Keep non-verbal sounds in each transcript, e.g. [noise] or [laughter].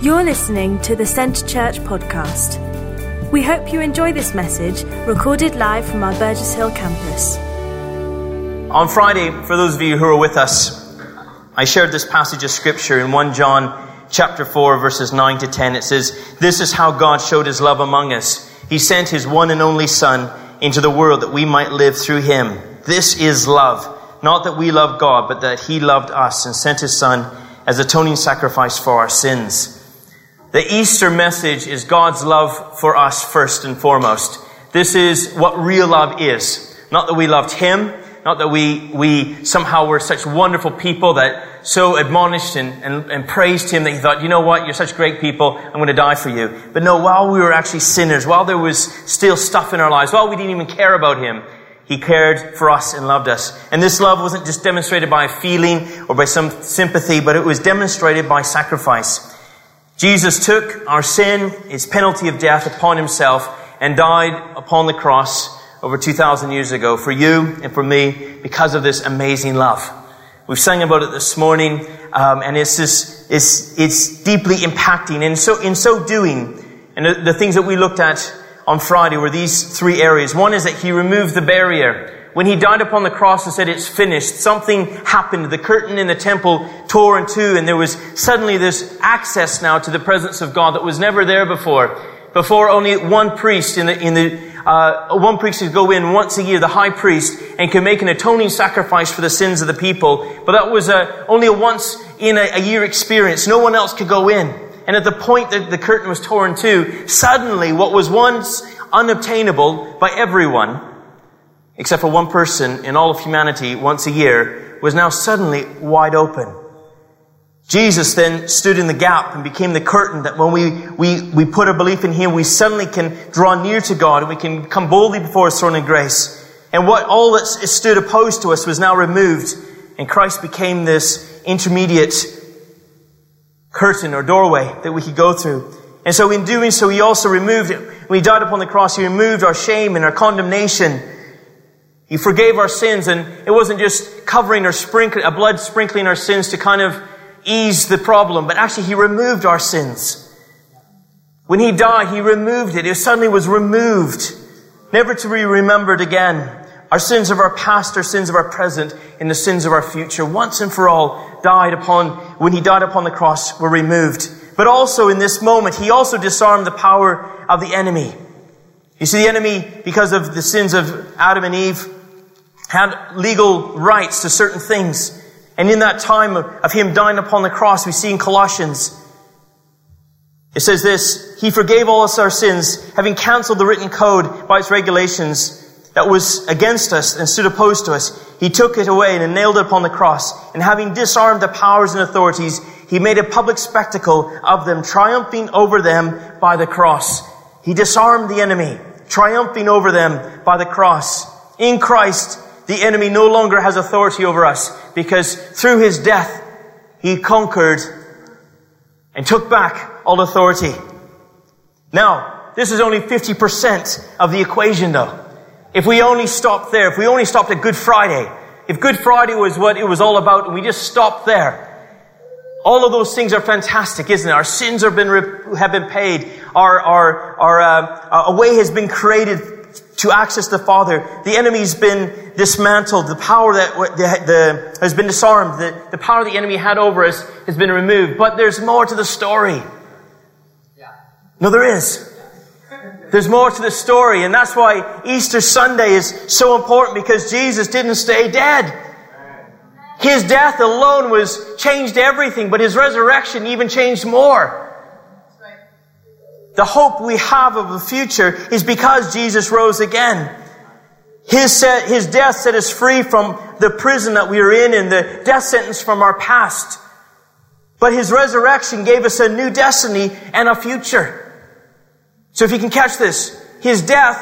You're listening to the Centre Church podcast. We hope you enjoy this message recorded live from our Burgess Hill campus. On Friday, for those of you who are with us, I shared this passage of scripture in 1 John chapter 4 verses 9 to 10. It says, This is how God showed his love among us. He sent his one and only son into the world that we might live through him. This is love. Not that we love God, but that he loved us and sent his son as atoning sacrifice for our sins. The Easter message is God's love for us first and foremost. This is what real love is. Not that we loved Him, not that we, we somehow were such wonderful people that so admonished and, and, and praised Him that He thought, you know what, you're such great people, I'm going to die for you. But no, while we were actually sinners, while there was still stuff in our lives, while we didn't even care about Him, He cared for us and loved us. And this love wasn't just demonstrated by a feeling or by some sympathy, but it was demonstrated by sacrifice. Jesus took our sin, his penalty of death upon himself, and died upon the cross over 2,000 years ago for you and for me because of this amazing love. We've sung about it this morning, um, and it's just, it's, it's deeply impacting. And so, in so doing, and the, the things that we looked at on Friday were these three areas. One is that he removed the barrier when he died upon the cross and said, It's finished, something happened. The curtain in the temple tore in two, and there was suddenly this access now to the presence of God that was never there before. Before, only one priest in the, in the uh, one priest could go in once a year, the high priest, and could make an atoning sacrifice for the sins of the people. But that was a, only a once in a, a year experience. No one else could go in. And at the point that the curtain was torn in two, suddenly what was once unobtainable by everyone except for one person in all of humanity once a year, was now suddenly wide open. Jesus then stood in the gap and became the curtain that when we, we, we put our belief in Him, we suddenly can draw near to God and we can come boldly before His throne of grace. And what all that stood opposed to us was now removed, and Christ became this intermediate curtain or doorway that we could go through. And so in doing so, He also removed it. When He died upon the cross, He removed our shame and our condemnation he forgave our sins, and it wasn't just covering or sprinkling, a blood sprinkling our sins to kind of ease the problem, but actually He removed our sins. When He died, He removed it. It suddenly was removed, never to be remembered again. Our sins of our past, our sins of our present, and the sins of our future, once and for all, died upon, when He died upon the cross, were removed. But also in this moment, He also disarmed the power of the enemy. You see, the enemy, because of the sins of Adam and Eve, had legal rights to certain things. And in that time of, of him dying upon the cross, we see in Colossians, it says this, He forgave all us our sins, having canceled the written code by its regulations that was against us and stood opposed to us. He took it away and nailed it upon the cross. And having disarmed the powers and authorities, He made a public spectacle of them, triumphing over them by the cross. He disarmed the enemy, triumphing over them by the cross. In Christ, the enemy no longer has authority over us because through his death, he conquered and took back all authority. Now, this is only 50% of the equation though. If we only stopped there, if we only stopped at Good Friday, if Good Friday was what it was all about and we just stopped there, all of those things are fantastic, isn't it? Our sins have been, have been paid. Our, our, our, uh, a way has been created to access the Father. The enemy's been dismantled. The power that the, the, has been disarmed. The, the power the enemy had over us has been removed. But there's more to the story. No, there is. There's more to the story, and that's why Easter Sunday is so important because Jesus didn't stay dead. His death alone was changed everything, but his resurrection even changed more the hope we have of a future is because Jesus rose again. His, set, his death set us free from the prison that we are in and the death sentence from our past. But his resurrection gave us a new destiny and a future. So if you can catch this, his death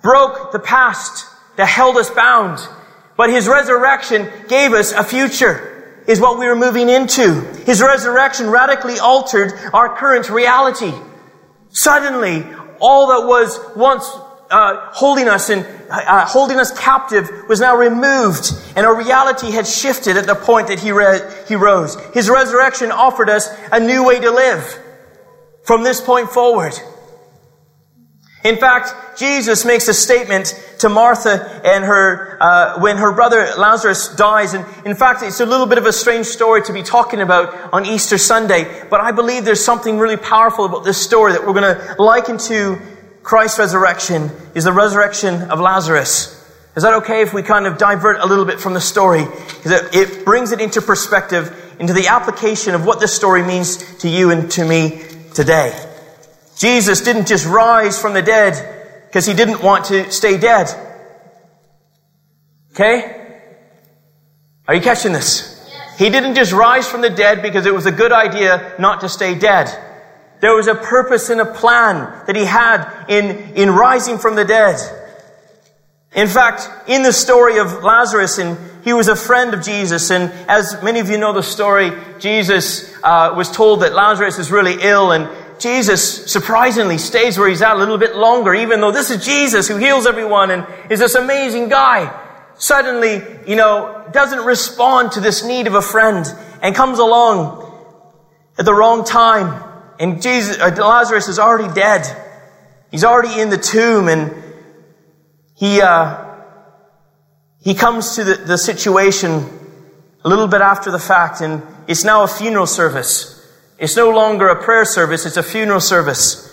broke the past that held us bound. But his resurrection gave us a future, is what we were moving into. His resurrection radically altered our current reality. Suddenly, all that was once uh, holding us and uh, holding us captive was now removed, and our reality had shifted at the point that he, re- he rose. His resurrection offered us a new way to live. from this point forward. In fact, Jesus makes a statement to Martha and her uh, when her brother Lazarus dies. And in fact, it's a little bit of a strange story to be talking about on Easter Sunday. But I believe there's something really powerful about this story that we're going to liken to Christ's resurrection. Is the resurrection of Lazarus. Is that okay if we kind of divert a little bit from the story? Because it, it brings it into perspective, into the application of what this story means to you and to me today. Jesus didn't just rise from the dead because he didn't want to stay dead. Okay? Are you catching this? Yes. He didn't just rise from the dead because it was a good idea not to stay dead. There was a purpose and a plan that he had in, in rising from the dead. In fact, in the story of Lazarus, and he was a friend of Jesus, and as many of you know the story, Jesus uh, was told that Lazarus is really ill, and Jesus surprisingly stays where he's at a little bit longer, even though this is Jesus who heals everyone and is this amazing guy. Suddenly, you know, doesn't respond to this need of a friend and comes along at the wrong time. And Jesus, uh, Lazarus is already dead. He's already in the tomb and he, uh, he comes to the, the situation a little bit after the fact and it's now a funeral service. It's no longer a prayer service, it's a funeral service.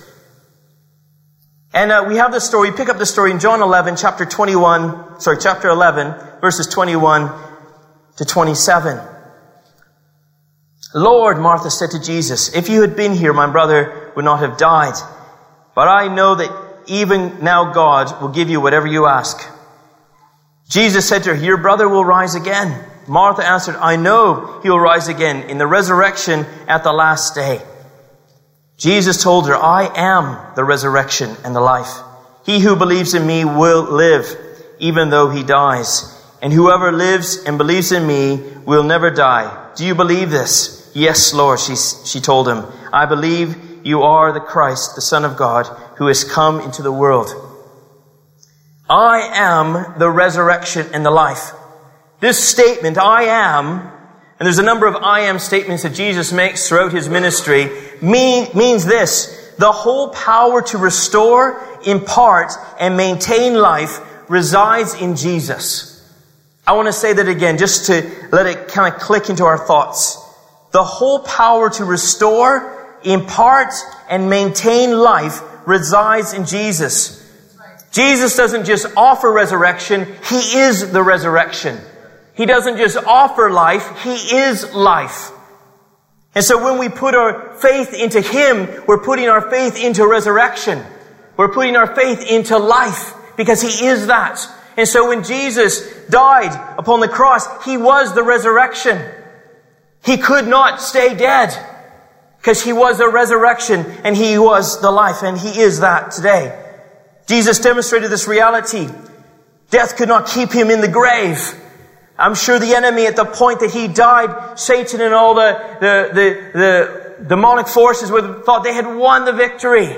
And uh, we have the story, pick up the story in John 11, chapter 21, sorry, chapter 11, verses 21 to 27. Lord, Martha said to Jesus, if you had been here, my brother would not have died. But I know that even now God will give you whatever you ask. Jesus said to her, your brother will rise again. Martha answered, I know he will rise again in the resurrection at the last day. Jesus told her, I am the resurrection and the life. He who believes in me will live even though he dies. And whoever lives and believes in me will never die. Do you believe this? Yes, Lord, she, she told him. I believe you are the Christ, the Son of God, who has come into the world. I am the resurrection and the life. This statement, I am, and there's a number of I am statements that Jesus makes throughout his ministry, mean, means this. The whole power to restore, impart, and maintain life resides in Jesus. I want to say that again, just to let it kind of click into our thoughts. The whole power to restore, impart, and maintain life resides in Jesus. Jesus doesn't just offer resurrection, He is the resurrection. He doesn't just offer life, He is life. And so when we put our faith into Him, we're putting our faith into resurrection. We're putting our faith into life because He is that. And so when Jesus died upon the cross, He was the resurrection. He could not stay dead because He was the resurrection and He was the life and He is that today. Jesus demonstrated this reality. Death could not keep Him in the grave. I'm sure the enemy at the point that he died, Satan and all the, the, the, the demonic forces were, thought they had won the victory.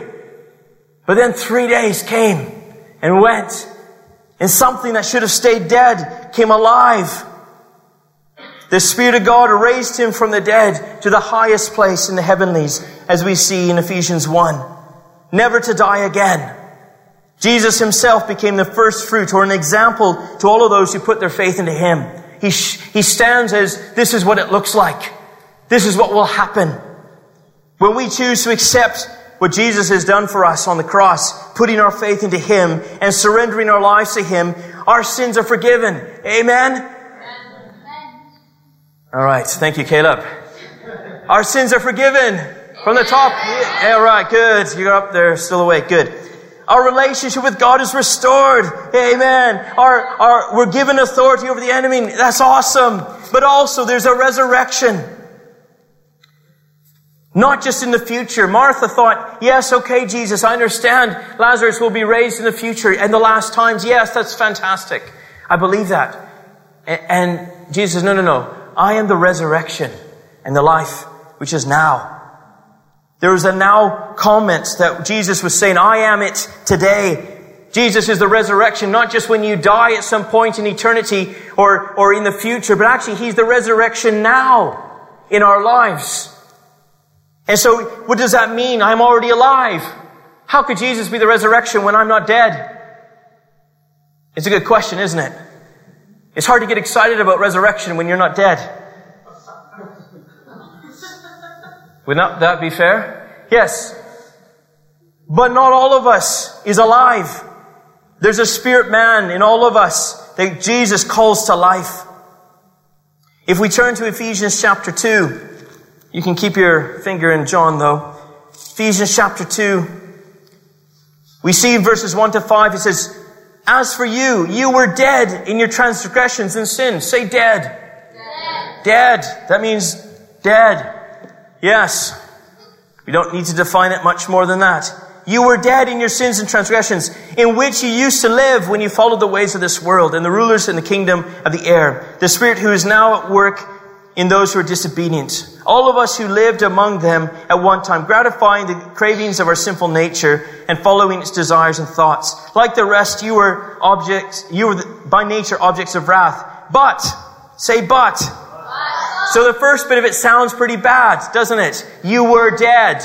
But then three days came and went. And something that should have stayed dead came alive. The Spirit of God raised him from the dead to the highest place in the heavenlies, as we see in Ephesians 1. Never to die again. Jesus himself became the first fruit or an example to all of those who put their faith into him. He, he stands as this is what it looks like. This is what will happen. When we choose to accept what Jesus has done for us on the cross, putting our faith into him and surrendering our lives to him, our sins are forgiven. Amen? Amen. All right. Thank you, Caleb. Our sins are forgiven from the top. Yeah, all right. Good. You're up there, still awake. Good. Our relationship with God is restored. Amen. Our, our, we're given authority over the enemy. That's awesome. But also there's a resurrection. Not just in the future. Martha thought, yes, okay, Jesus, I understand Lazarus will be raised in the future and the last times. Yes, that's fantastic. I believe that. And Jesus no, no, no. I am the resurrection and the life which is now. There was a now comment that Jesus was saying, I am it today. Jesus is the resurrection, not just when you die at some point in eternity or, or in the future, but actually He's the resurrection now in our lives. And so, what does that mean? I'm already alive. How could Jesus be the resurrection when I'm not dead? It's a good question, isn't it? It's hard to get excited about resurrection when you're not dead. Would not that be fair? Yes. But not all of us is alive. There's a spirit man in all of us that Jesus calls to life. If we turn to Ephesians chapter 2, you can keep your finger in John though. Ephesians chapter 2, we see in verses 1 to 5, it says, As for you, you were dead in your transgressions and sins. Say dead. Dead. dead. That means dead. Yes. We don't need to define it much more than that. You were dead in your sins and transgressions, in which you used to live when you followed the ways of this world and the rulers in the kingdom of the air, the spirit who is now at work in those who are disobedient. All of us who lived among them at one time, gratifying the cravings of our sinful nature and following its desires and thoughts. Like the rest, you were objects, you were by nature objects of wrath. But, say but. So the first bit of it sounds pretty bad, doesn't it? You were dead.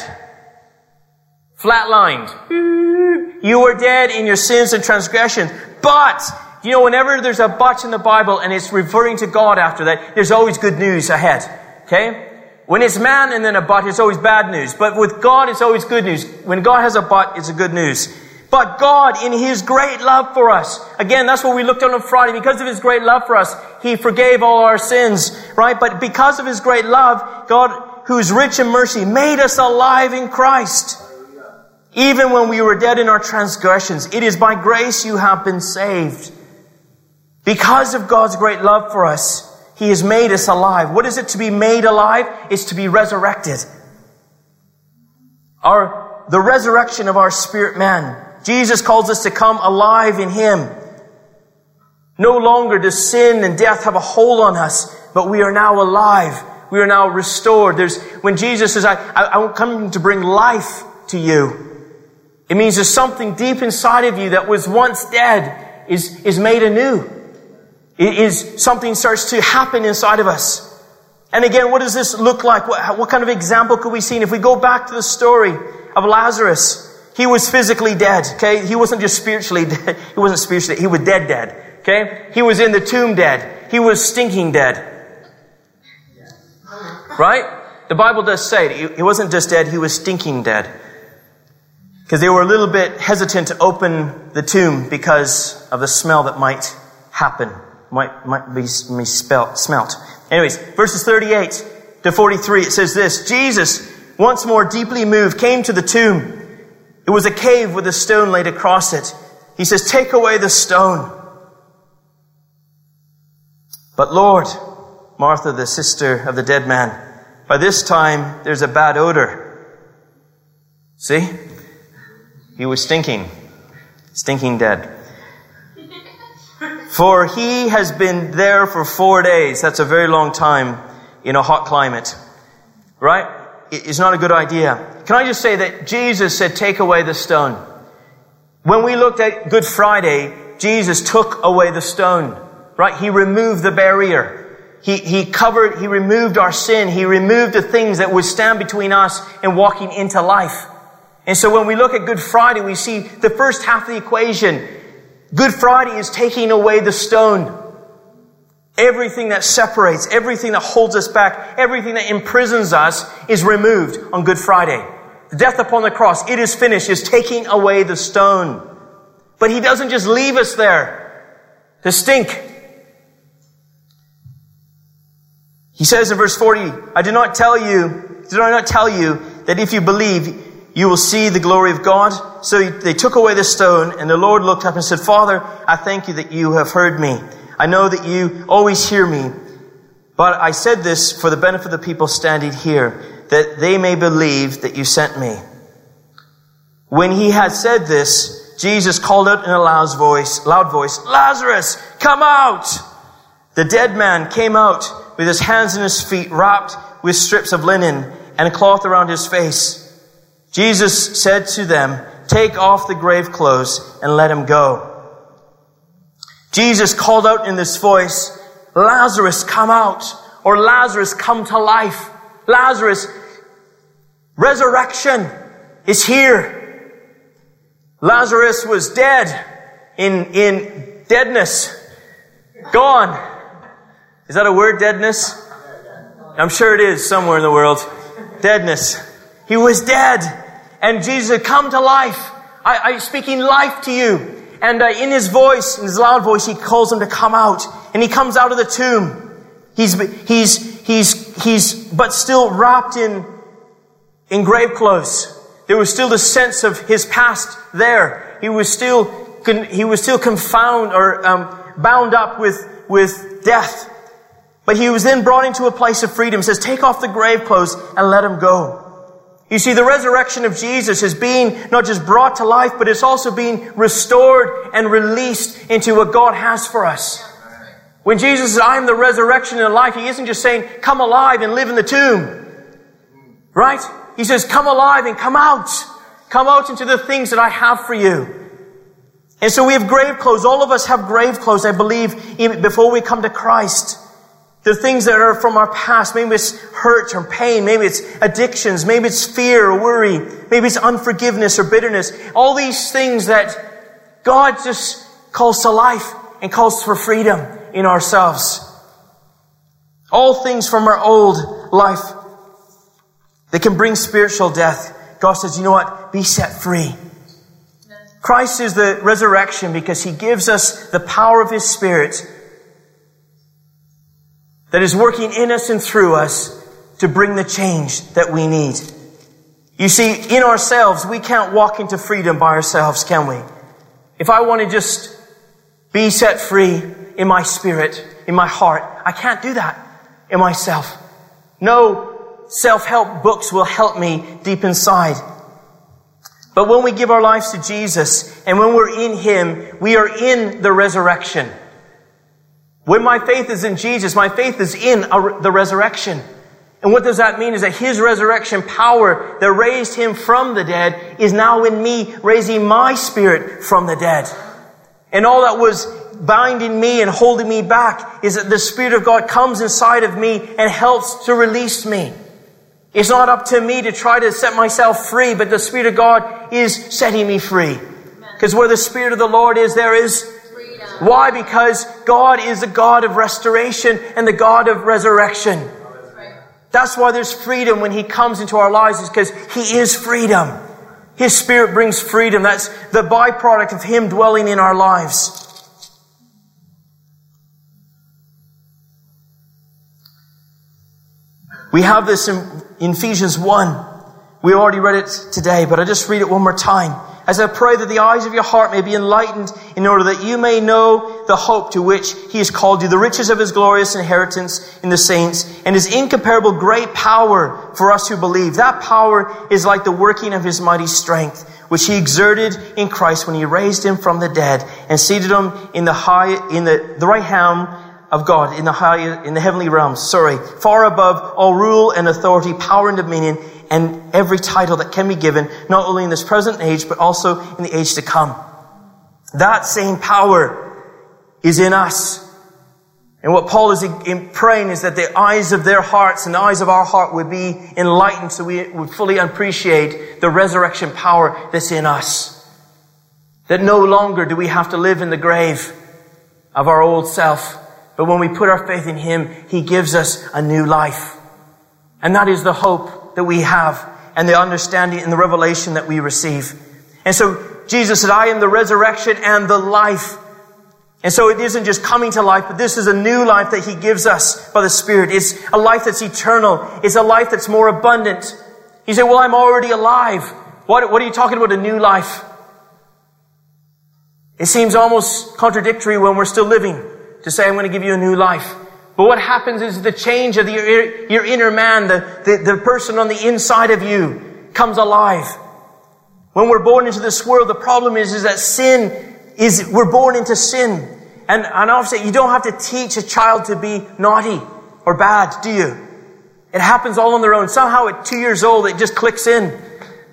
Flatlined. You were dead in your sins and transgressions. But, you know, whenever there's a but in the Bible and it's referring to God after that, there's always good news ahead. Okay? When it's man and then a but, it's always bad news. But with God, it's always good news. When God has a but, it's a good news. But God, in His great love for us, again, that's what we looked at on Friday. Because of His great love for us, He forgave all our sins, right? But because of His great love, God, who is rich in mercy, made us alive in Christ. Even when we were dead in our transgressions, it is by grace you have been saved. Because of God's great love for us, He has made us alive. What is it to be made alive? It's to be resurrected. Our, the resurrection of our spirit man Jesus calls us to come alive in Him. No longer does sin and death have a hold on us, but we are now alive. We are now restored. There's, when Jesus says, I, I, I'm coming to bring life to you, it means there's something deep inside of you that was once dead is, is made anew. It is something starts to happen inside of us. And again, what does this look like? What, what kind of example could we see? And if we go back to the story of Lazarus, he was physically dead, okay? He wasn't just spiritually [laughs] dead. He wasn't spiritually, he was dead dead, okay? He was in the tomb dead. He was stinking dead. Right? The Bible does say it. He wasn't just dead, he was stinking dead. Because they were a little bit hesitant to open the tomb because of the smell that might happen, might, might be, be smelt. Anyways, verses 38 to 43, it says this, Jesus, once more deeply moved, came to the tomb. It was a cave with a stone laid across it. He says, Take away the stone. But Lord, Martha, the sister of the dead man, by this time there's a bad odor. See? He was stinking, stinking dead. [laughs] For he has been there for four days. That's a very long time in a hot climate. Right? It's not a good idea. Can I just say that Jesus said, take away the stone. When we looked at Good Friday, Jesus took away the stone, right? He removed the barrier. He, he covered, he removed our sin. He removed the things that would stand between us and walking into life. And so when we look at Good Friday, we see the first half of the equation. Good Friday is taking away the stone. Everything that separates, everything that holds us back, everything that imprisons us is removed on Good Friday. The death upon the cross, it is finished, is taking away the stone. But he doesn't just leave us there to stink. He says in verse 40, I did not tell you, did I not tell you that if you believe, you will see the glory of God? So they took away the stone and the Lord looked up and said, Father, I thank you that you have heard me. I know that you always hear me, but I said this for the benefit of the people standing here, that they may believe that you sent me. When he had said this, Jesus called out in a loud voice, loud voice, Lazarus, come out! The dead man came out with his hands and his feet wrapped with strips of linen and a cloth around his face. Jesus said to them, take off the grave clothes and let him go. Jesus called out in this voice, Lazarus, come out, or Lazarus, come to life. Lazarus, Resurrection is here. Lazarus was dead in, in deadness. Gone. Is that a word, deadness? I'm sure it is somewhere in the world. Deadness. He was dead. And Jesus had come to life. I, I speaking life to you. And uh, in his voice, in his loud voice, he calls him to come out. And he comes out of the tomb. He's, he's, he's, he's, but still wrapped in, in grave clothes. There was still the sense of his past there. He was still, he was still confound or um, bound up with, with death. But he was then brought into a place of freedom. He says, take off the grave clothes and let him go. You see, the resurrection of Jesus is being not just brought to life, but it's also being restored and released into what God has for us. When Jesus says, I am the resurrection and the life, he isn't just saying, come alive and live in the tomb. Right? He says, come alive and come out. Come out into the things that I have for you. And so we have grave clothes. All of us have grave clothes, I believe, before we come to Christ. The things that are from our past. Maybe it's hurt or pain. Maybe it's addictions. Maybe it's fear or worry. Maybe it's unforgiveness or bitterness. All these things that God just calls to life and calls for freedom in ourselves. All things from our old life that can bring spiritual death. God says, you know what? Be set free. Christ is the resurrection because he gives us the power of his spirit that is working in us and through us to bring the change that we need. You see, in ourselves, we can't walk into freedom by ourselves, can we? If I want to just be set free in my spirit, in my heart. I can't do that in myself. No self-help books will help me deep inside. But when we give our lives to Jesus and when we're in Him, we are in the resurrection. When my faith is in Jesus, my faith is in a, the resurrection. And what does that mean is that His resurrection power that raised Him from the dead is now in me, raising my spirit from the dead. And all that was binding me and holding me back is that the Spirit of God comes inside of me and helps to release me. It's not up to me to try to set myself free, but the Spirit of God is setting me free. Because where the Spirit of the Lord is, there is. Why? Because God is the God of restoration and the God of resurrection. That's why there's freedom when He comes into our lives, is because He is freedom. His Spirit brings freedom. That's the byproduct of Him dwelling in our lives. We have this in, Ephesians 1. We already read it today, but I just read it one more time. As I pray that the eyes of your heart may be enlightened in order that you may know the hope to which he has called you, the riches of his glorious inheritance in the saints, and his incomparable great power for us who believe. That power is like the working of his mighty strength, which he exerted in Christ when he raised him from the dead and seated him in the high, in the, the right hand of God in the high, in the heavenly realms, sorry, far above all rule and authority, power and dominion, and every title that can be given, not only in this present age, but also in the age to come. That same power is in us. And what Paul is praying is that the eyes of their hearts and the eyes of our heart would be enlightened so we would fully appreciate the resurrection power that's in us. That no longer do we have to live in the grave of our old self, but when we put our faith in Him, He gives us a new life. And that is the hope that we have and the understanding and the revelation that we receive. And so Jesus said, I am the resurrection and the life. And so it isn't just coming to life, but this is a new life that He gives us by the Spirit. It's a life that's eternal. It's a life that's more abundant. You say, well, I'm already alive. What, what are you talking about a new life? It seems almost contradictory when we're still living to say, I'm going to give you a new life. But what happens is the change of the, your, your inner man, the, the, the person on the inside of you comes alive. When we're born into this world, the problem is, is that sin is, we're born into sin. And, and obviously, you don't have to teach a child to be naughty or bad, do you? It happens all on their own. Somehow at two years old, it just clicks in.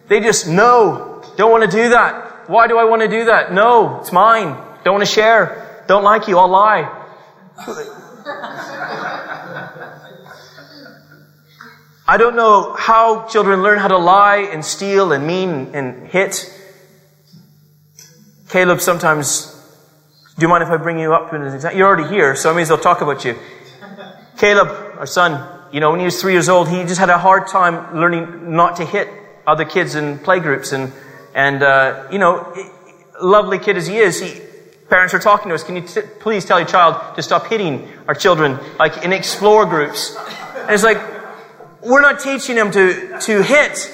They just know. Don't want to do that. Why do I want to do that? No, it's mine. Don't want to share. Don't like you. I'll lie. I don't know how children learn how to lie and steal and mean and hit. Caleb sometimes, do you mind if I bring you up? In an example? You're already here, so I may as well talk about you. Caleb, our son, you know, when he was three years old, he just had a hard time learning not to hit other kids in playgroups. And, and uh, you know, lovely kid as he is, he, parents are talking to us, can you t- please tell your child to stop hitting our children, like in explore groups? And it's like, we're not teaching them to, to hit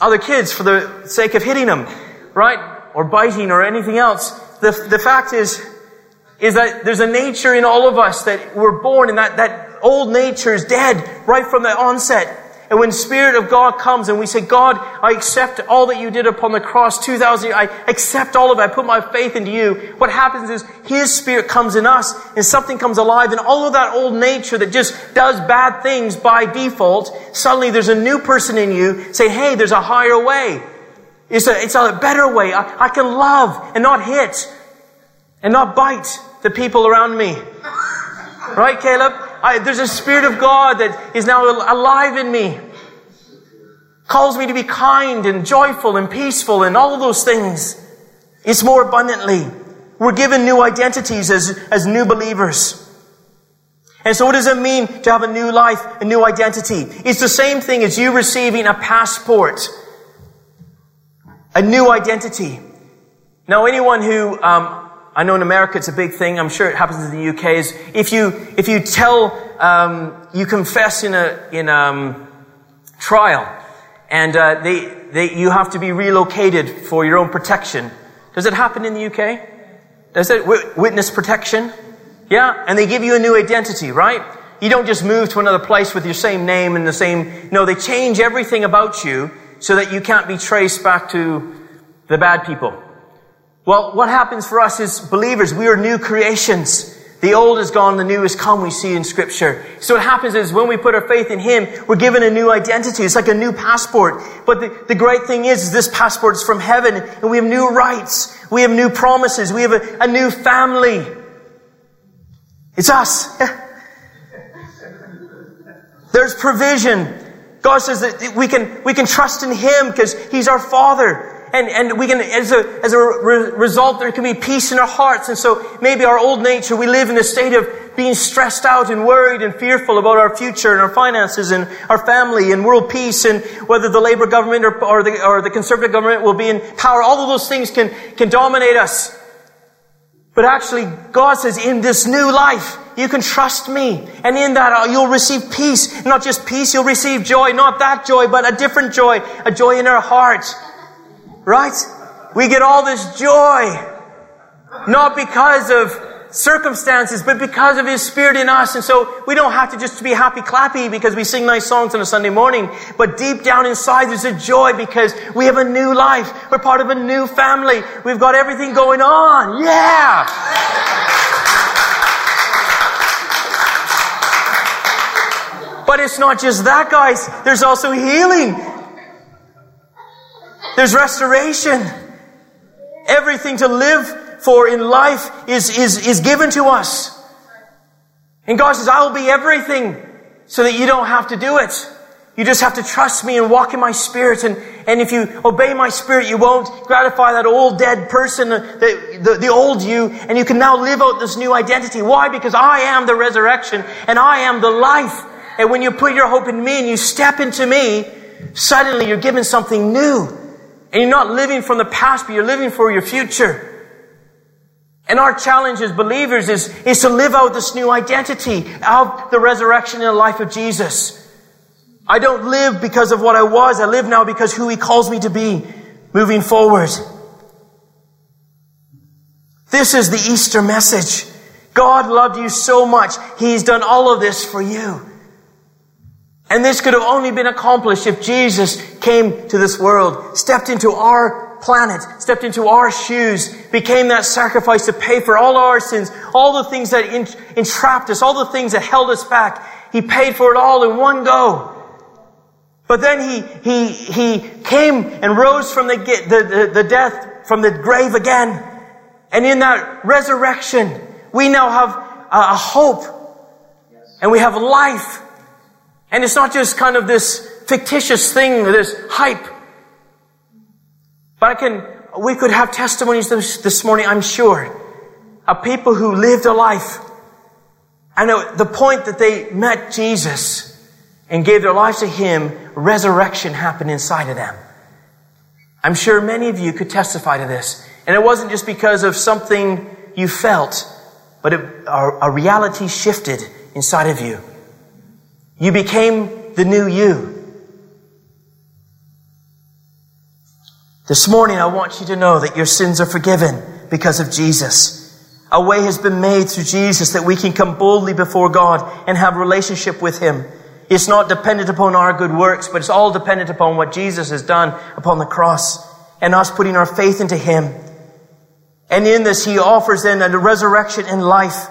other kids for the sake of hitting them, right? Or biting or anything else. The, the fact is, is that there's a nature in all of us that we're born and that, that old nature is dead right from the onset. And when Spirit of God comes and we say, God, I accept all that you did upon the cross 2,000 years, I accept all of it, I put my faith into you, what happens is His Spirit comes in us and something comes alive and all of that old nature that just does bad things by default, suddenly there's a new person in you saying, hey, there's a higher way. It's a, it's a better way. I, I can love and not hit and not bite the people around me. Right, Caleb? I, there's a Spirit of God that is now alive in me. Calls me to be kind and joyful and peaceful and all those things. It's more abundantly. We're given new identities as, as new believers. And so what does it mean to have a new life, a new identity? It's the same thing as you receiving a passport. A new identity. Now anyone who, um, I know in America it's a big thing. I'm sure it happens in the UK. Is if you if you tell um, you confess in a in a um, trial, and uh, they they you have to be relocated for your own protection. Does it happen in the UK? Does it witness protection? Yeah, and they give you a new identity, right? You don't just move to another place with your same name and the same. No, they change everything about you so that you can't be traced back to the bad people. Well, what happens for us as believers? We are new creations. The old is gone, the new is come, we see in scripture. So what happens is when we put our faith in Him, we're given a new identity. It's like a new passport. But the, the great thing is, is this passport is from heaven and we have new rights. We have new promises. We have a, a new family. It's us. [laughs] There's provision. God says that we can, we can trust in Him because He's our Father and, and we can, as a, as a re- result, there can be peace in our hearts. And so maybe our old nature, we live in a state of being stressed out and worried and fearful about our future and our finances and our family and world peace and whether the Labour government or, or, the, or the Conservative government will be in power. All of those things can, can dominate us. But actually, God says, in this new life, you can trust me. And in that, uh, you'll receive peace. Not just peace, you'll receive joy. Not that joy, but a different joy. A joy in our hearts Right? We get all this joy. Not because of circumstances, but because of His Spirit in us. And so we don't have to just be happy clappy because we sing nice songs on a Sunday morning. But deep down inside there's a joy because we have a new life. We're part of a new family. We've got everything going on. Yeah! But it's not just that, guys. There's also healing. There's restoration. Everything to live for in life is, is, is given to us. And God says, I will be everything so that you don't have to do it. You just have to trust me and walk in my spirit. And, and if you obey my spirit, you won't gratify that old dead person, the, the, the old you, and you can now live out this new identity. Why? Because I am the resurrection and I am the life. And when you put your hope in me and you step into me, suddenly you're given something new. And you're not living from the past, but you're living for your future. And our challenge as believers is, is to live out this new identity out the resurrection in the life of Jesus. I don't live because of what I was. I live now because who He calls me to be moving forward. This is the Easter message. God loved you so much. He's done all of this for you. And this could have only been accomplished if Jesus came to this world, stepped into our planet, stepped into our shoes, became that sacrifice to pay for all our sins, all the things that entrapped us, all the things that held us back. He paid for it all in one go. But then he, he, he came and rose from the, the, the, the death, from the grave again. And in that resurrection, we now have a hope and we have life And it's not just kind of this fictitious thing, this hype. But I can, we could have testimonies this, this morning, I'm sure, of people who lived a life. And at the point that they met Jesus and gave their lives to Him, resurrection happened inside of them. I'm sure many of you could testify to this. And it wasn't just because of something you felt, but it, a, a reality shifted inside of you. You became the new you. This morning, I want you to know that your sins are forgiven because of Jesus. A way has been made through Jesus that we can come boldly before God and have relationship with Him. It's not dependent upon our good works, but it's all dependent upon what Jesus has done upon the cross and us putting our faith into Him. And in this, He offers then a resurrection in life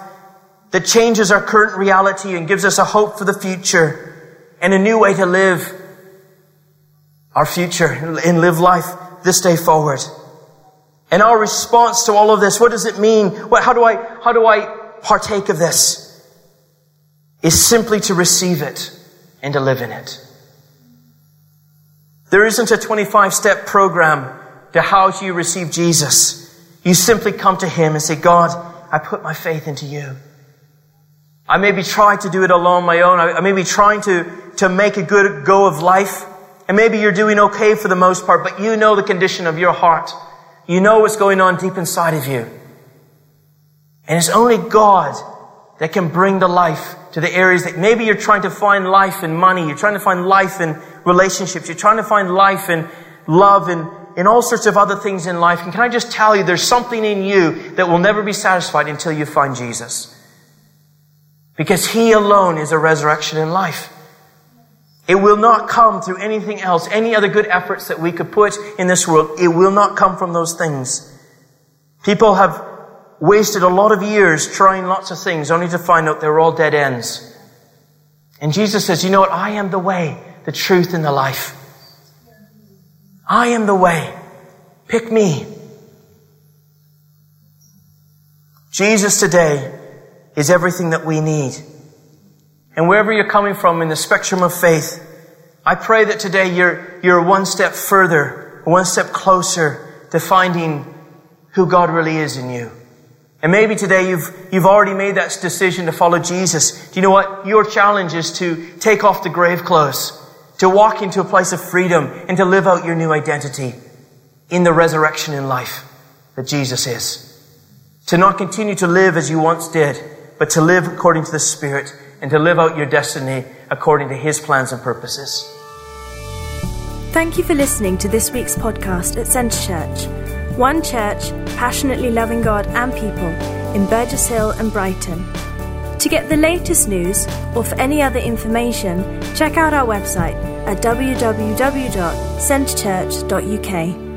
that changes our current reality and gives us a hope for the future and a new way to live our future and live life this day forward. And our response to all of this, what does it mean? What, how do I, how do I partake of this? Is simply to receive it and to live in it. There isn't a 25 step program to how you receive Jesus. You simply come to Him and say, God, I put my faith into you. I may be trying to do it alone on my own. I may be trying to, to make a good go of life. And maybe you're doing okay for the most part, but you know the condition of your heart. You know what's going on deep inside of you. And it's only God that can bring the life to the areas that maybe you're trying to find life in money, you're trying to find life in relationships, you're trying to find life in love and in all sorts of other things in life. And can I just tell you, there's something in you that will never be satisfied until you find Jesus. Because He alone is a resurrection in life. It will not come through anything else, any other good efforts that we could put in this world. It will not come from those things. People have wasted a lot of years trying lots of things only to find out they're all dead ends. And Jesus says, you know what? I am the way, the truth, and the life. I am the way. Pick me. Jesus today is everything that we need. And wherever you're coming from in the spectrum of faith, I pray that today you're, you're one step further, one step closer to finding who God really is in you. And maybe today you've, you've already made that decision to follow Jesus. Do you know what? Your challenge is to take off the grave clothes, to walk into a place of freedom and to live out your new identity in the resurrection in life that Jesus is. To not continue to live as you once did, but to live according to the Spirit and to live out your destiny according to His plans and purposes. Thank you for listening to this week's podcast at Centre Church. One church passionately loving God and people in Burgess Hill and Brighton. To get the latest news or for any other information, check out our website at www.centrechurch.uk.